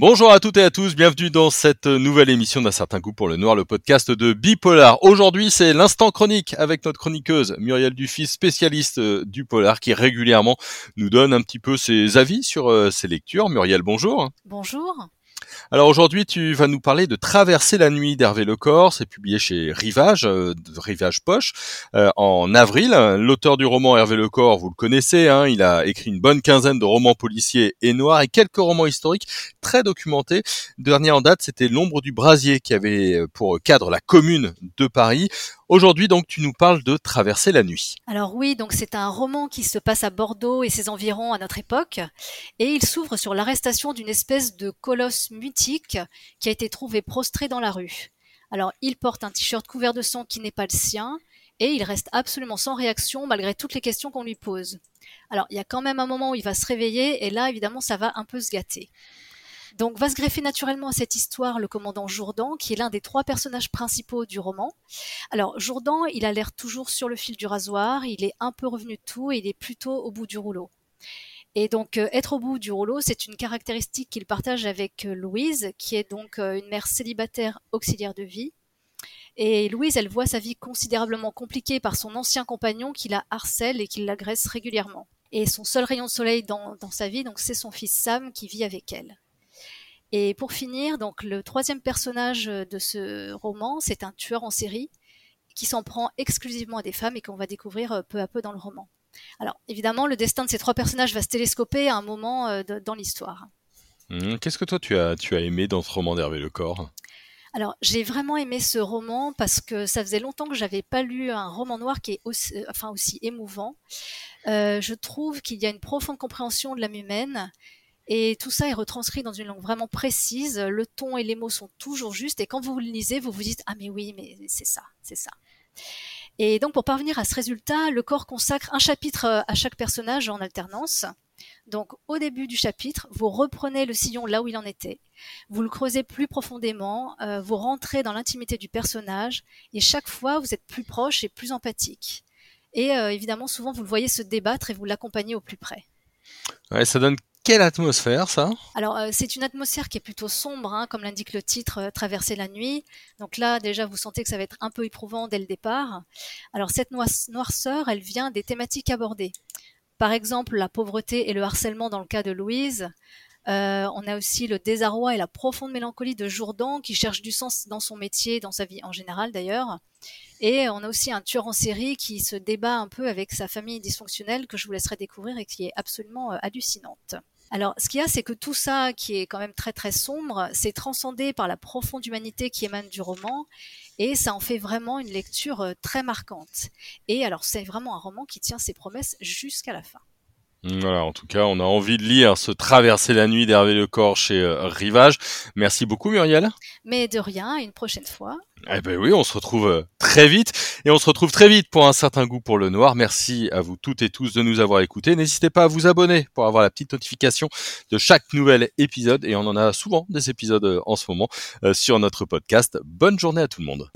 Bonjour à toutes et à tous, bienvenue dans cette nouvelle émission d'un certain goût pour le noir, le podcast de Bipolar. Aujourd'hui, c'est l'instant chronique avec notre chroniqueuse Muriel Dufis, spécialiste euh, du polar, qui régulièrement nous donne un petit peu ses avis sur euh, ses lectures. Muriel, bonjour. Bonjour. Alors aujourd'hui, tu vas nous parler de Traverser la nuit d'Hervé Lecor. C'est publié chez Rivage, euh, Rivage Poche, euh, en avril. L'auteur du roman Hervé Lecor, vous le connaissez, hein, il a écrit une bonne quinzaine de romans policiers et noirs et quelques romans historiques très documentés. Dernier en date, c'était L'ombre du brasier qui avait euh, pour cadre la commune de Paris. Aujourd'hui, donc, tu nous parles de Traverser la nuit. Alors oui, donc c'est un roman qui se passe à Bordeaux et ses environs à notre époque, et il s'ouvre sur l'arrestation d'une espèce de colosse qui a été trouvé prostré dans la rue. Alors, il porte un t-shirt couvert de sang qui n'est pas le sien, et il reste absolument sans réaction malgré toutes les questions qu'on lui pose. Alors, il y a quand même un moment où il va se réveiller, et là, évidemment, ça va un peu se gâter. Donc va se greffer naturellement à cette histoire le commandant Jourdan, qui est l'un des trois personnages principaux du roman. Alors Jourdan, il a l'air toujours sur le fil du rasoir, il est un peu revenu de tout et il est plutôt au bout du rouleau. Et donc euh, être au bout du rouleau, c'est une caractéristique qu'il partage avec euh, Louise, qui est donc euh, une mère célibataire auxiliaire de vie. Et Louise, elle voit sa vie considérablement compliquée par son ancien compagnon qui la harcèle et qui l'agresse régulièrement. Et son seul rayon de soleil dans, sa vie, donc c'est son fils Sam qui vit avec elle. Et pour finir, donc le troisième personnage de ce roman, c'est un tueur en série qui s'en prend exclusivement à des femmes et qu'on va découvrir peu à peu dans le roman. Alors évidemment, le destin de ces trois personnages va se télescoper à un moment euh, dans l'histoire. Mmh, qu'est-ce que toi tu as, tu as aimé dans ce roman d'Hervé Lecor? Alors, j'ai vraiment aimé ce roman parce que ça faisait longtemps que j'avais pas lu un roman noir qui est aussi, enfin, aussi émouvant. Euh, je trouve qu'il y a une profonde compréhension de l'âme humaine et tout ça est retranscrit dans une langue vraiment précise. Le ton et les mots sont toujours justes. Et quand vous le lisez, vous vous dites Ah, mais oui, mais c'est ça, c'est ça. Et donc, pour parvenir à ce résultat, le corps consacre un chapitre euh, à chaque personnage en alternance. Donc, au début du chapitre, vous reprenez le sillon là où il en était. Vous le creusez plus profondément, euh, vous rentrez dans l'intimité du personnage, et chaque fois, vous êtes plus proche et plus empathique. Et euh, évidemment, souvent, vous le voyez se débattre et vous l'accompagnez au plus près. Ouais, ça donne quelle atmosphère ça? Alors euh, c'est une atmosphère qui est plutôt sombre, hein, comme l'indique le titre, euh, Traverser la nuit. Donc là déjà vous sentez que ça va être un peu éprouvant dès le départ. Alors cette noirceur, elle vient des thématiques abordées. Par exemple la pauvreté et le harcèlement dans le cas de Louise. Euh, on a aussi le désarroi et la profonde mélancolie de Jourdan qui cherche du sens dans son métier, dans sa vie en général d'ailleurs. Et on a aussi un tueur en série qui se débat un peu avec sa famille dysfonctionnelle que je vous laisserai découvrir et qui est absolument hallucinante. Alors, ce qu'il y a, c'est que tout ça, qui est quand même très très sombre, c'est transcendé par la profonde humanité qui émane du roman, et ça en fait vraiment une lecture euh, très marquante. Et alors, c'est vraiment un roman qui tient ses promesses jusqu'à la fin. Voilà, en tout cas, on a envie de lire ce Traverser la nuit d'Hervé Lecor chez euh, Rivage. Merci beaucoup, Muriel. Mais de rien, une prochaine fois. Eh ben oui, on se retrouve euh, très vite et on se retrouve très vite pour un certain goût pour le noir. Merci à vous toutes et tous de nous avoir écoutés. N'hésitez pas à vous abonner pour avoir la petite notification de chaque nouvel épisode et on en a souvent des épisodes euh, en ce moment sur notre podcast. Bonne journée à tout le monde.